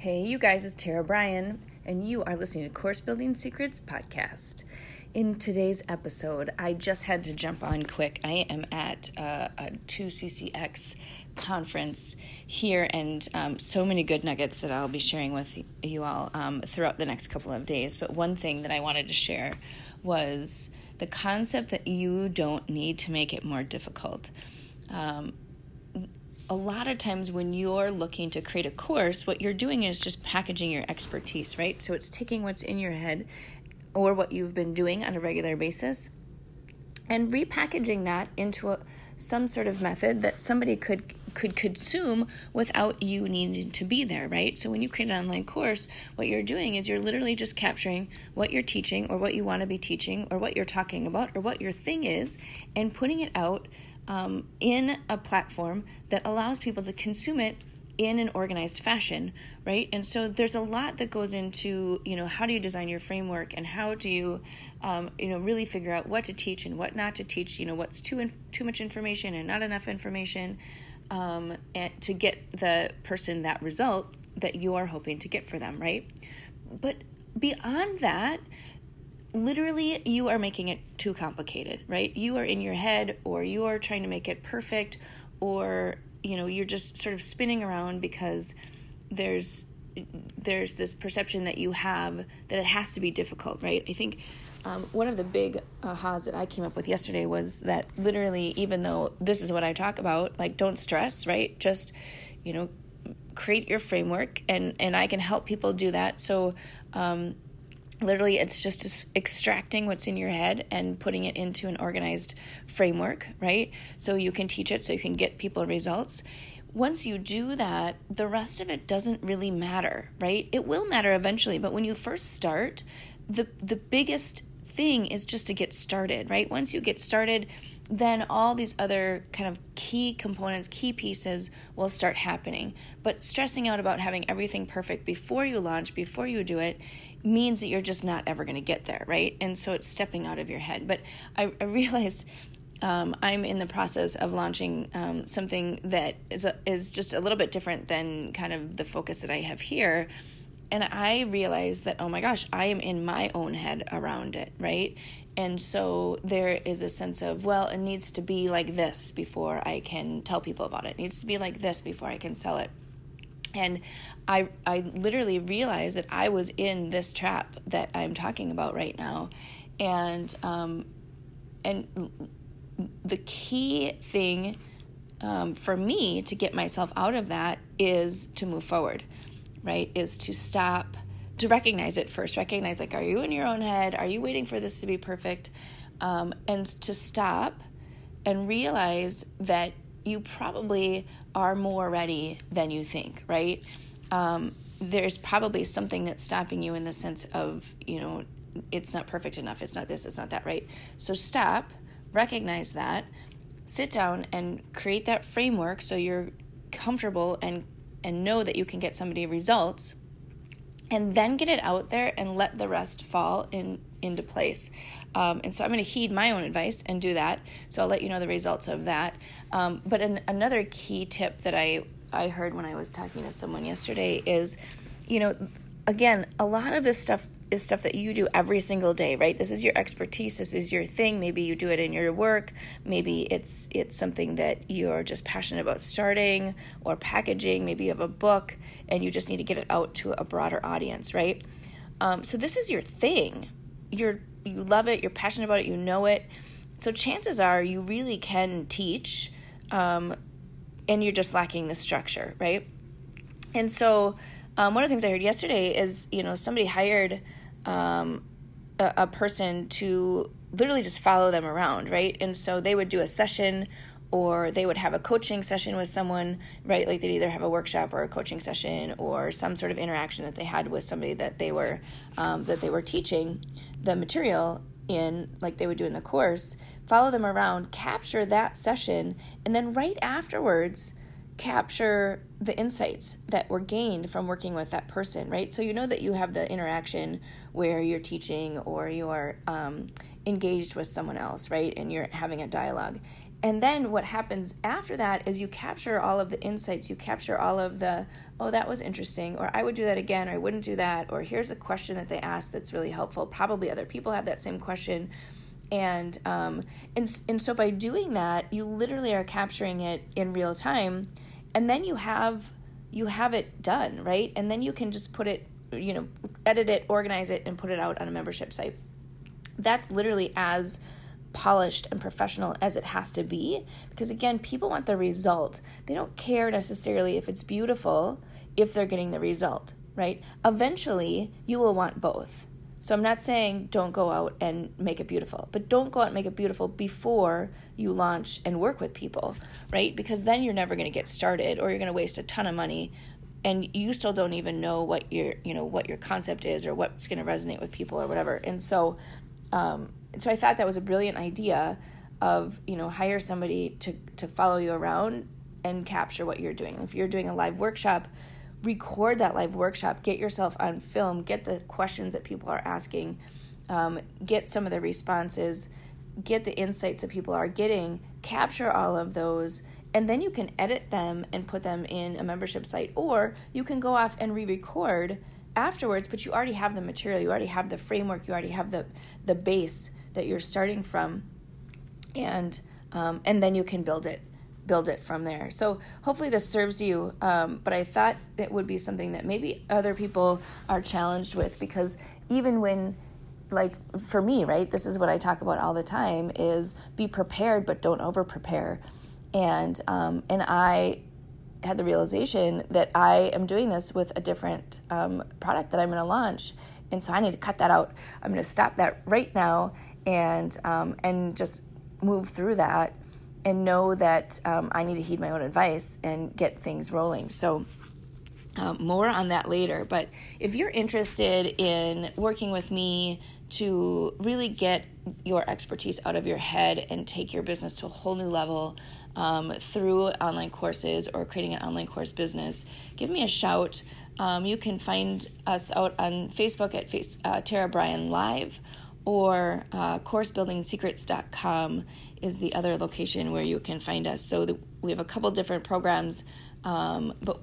Hey, you guys, it's Tara Bryan, and you are listening to Course Building Secrets Podcast. In today's episode, I just had to jump on quick. I am at uh, a 2CCX conference here, and um, so many good nuggets that I'll be sharing with you all um, throughout the next couple of days. But one thing that I wanted to share was the concept that you don't need to make it more difficult. Um, a lot of times when you're looking to create a course, what you're doing is just packaging your expertise, right? So it's taking what's in your head or what you've been doing on a regular basis and repackaging that into a, some sort of method that somebody could could consume without you needing to be there, right? So when you create an online course, what you're doing is you're literally just capturing what you're teaching or what you want to be teaching or what you're talking about or what your thing is and putting it out um, in a platform that allows people to consume it in an organized fashion, right? And so there's a lot that goes into, you know, how do you design your framework and how do you, um, you know, really figure out what to teach and what not to teach, you know, what's too, in, too much information and not enough information um, and to get the person that result that you are hoping to get for them, right? But beyond that, literally you are making it too complicated, right? You are in your head or you are trying to make it perfect or you know, you're just sort of spinning around because there's there's this perception that you have that it has to be difficult, right? I think um, one of the big ahas that I came up with yesterday was that literally, even though this is what I talk about, like don't stress, right? Just you know, create your framework, and and I can help people do that. So um, literally it's just extracting what's in your head and putting it into an organized framework right? So you can teach it so you can get people results. Once you do that the rest of it doesn't really matter right? It will matter eventually but when you first start the the biggest thing is just to get started right? Once you get started then all these other kind of key components, key pieces will start happening. But stressing out about having everything perfect before you launch, before you do it, means that you're just not ever going to get there, right? And so it's stepping out of your head. But I, I realized um, I'm in the process of launching um, something that is a, is just a little bit different than kind of the focus that I have here. And I realized that, oh my gosh, I am in my own head around it, right? And so there is a sense of, well, it needs to be like this before I can tell people about it. It needs to be like this before I can sell it. And I, I literally realized that I was in this trap that I'm talking about right now. And, um, and the key thing um, for me to get myself out of that is to move forward, right? Is to stop to recognize it first. Recognize, like, are you in your own head? Are you waiting for this to be perfect? Um, and to stop and realize that you probably are more ready than you think, right? Um, there's probably something that's stopping you in the sense of, you know, it's not perfect enough, it's not this, it's not that, right? So stop, recognize that, sit down and create that framework so you're comfortable and and know that you can get somebody results and then get it out there and let the rest fall in into place. Um, and so I'm going to heed my own advice and do that. So I'll let you know the results of that. Um, but an, another key tip that I I heard when I was talking to someone yesterday is, you know, again, a lot of this stuff is stuff that you do every single day, right? This is your expertise, this is your thing. Maybe you do it in your work, maybe it's it's something that you're just passionate about starting or packaging, maybe you have a book and you just need to get it out to a broader audience, right? Um, so this is your thing. You're you love it, you're passionate about it, you know it. So chances are you really can teach, um, and you're just lacking the structure, right? And so um, one of the things I heard yesterday is, you know, somebody hired um, a, a person to literally just follow them around, right? And so they would do a session or they would have a coaching session with someone, right? Like they'd either have a workshop or a coaching session or some sort of interaction that they had with somebody that they were um, that they were teaching the material in, like they would do in the course. Follow them around, capture that session, and then right afterwards, capture the insights that were gained from working with that person, right? So you know that you have the interaction where you're teaching or you're um, engaged with someone else, right? And you're having a dialogue. And then what happens after that is you capture all of the insights, you capture all of the oh, that was interesting, or I would do that again, or I wouldn't do that, or here's a question that they asked that's really helpful. Probably other people have that same question. And um, and and so by doing that, you literally are capturing it in real time, and then you have you have it done, right? And then you can just put it, you know, edit it, organize it, and put it out on a membership site. That's literally as polished and professional as it has to be. Because again people want the result. They don't care necessarily if it's beautiful if they're getting the result right? Eventually you will want both. So i'm not saying don't go out and make it beautiful but don't go out and make it beautiful before you launch and work with people right? Because then you're never going to get started or you're going to waste a ton of money and you still don't even know what your you know what your concept is or what's going to resonate with people or whatever. And so um, so I thought that was a brilliant idea of you know hire somebody to to follow you around and capture what you're doing. If you're doing a live workshop, record that live workshop. Get yourself on film. Get the questions that people are asking. Um, get some of the responses. Get the insights that people are getting. Capture all of those and then you can edit them and put them in a membership site or you can go off and re-record afterwards but you already have the material you already have the framework you already have the the base that you're starting from and um, and then you can build it build it from there. So hopefully this serves you um, but i thought it would be something that maybe other people are challenged with because even when like for me right this is what i talk about all the time is be prepared but don't over prepare and um, and i had the realization that i am doing this with a different um, product that i'm going to launch. And so i need to cut that out. I'm going to stop that right now and um, and just move through that and know that um, I need to heed my own advice and get things rolling. So. Um, more on that later, but if you're interested in working with me to really get your expertise out of your head and take your business to a whole new level um, through online courses or creating an online course business, give me a shout. Um, you can find us out on Facebook at face, uh, Tara Bryan Live or uh, coursebuildingsecrets.com is the other location where you can find us. So the, we have a couple different programs, um, but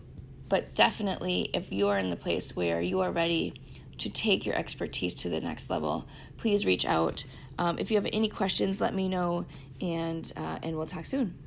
but definitely if you are in the place where you are ready to take your expertise to the next level, please reach out. Um, if you have any questions, let me know, and uh, and we'll talk soon.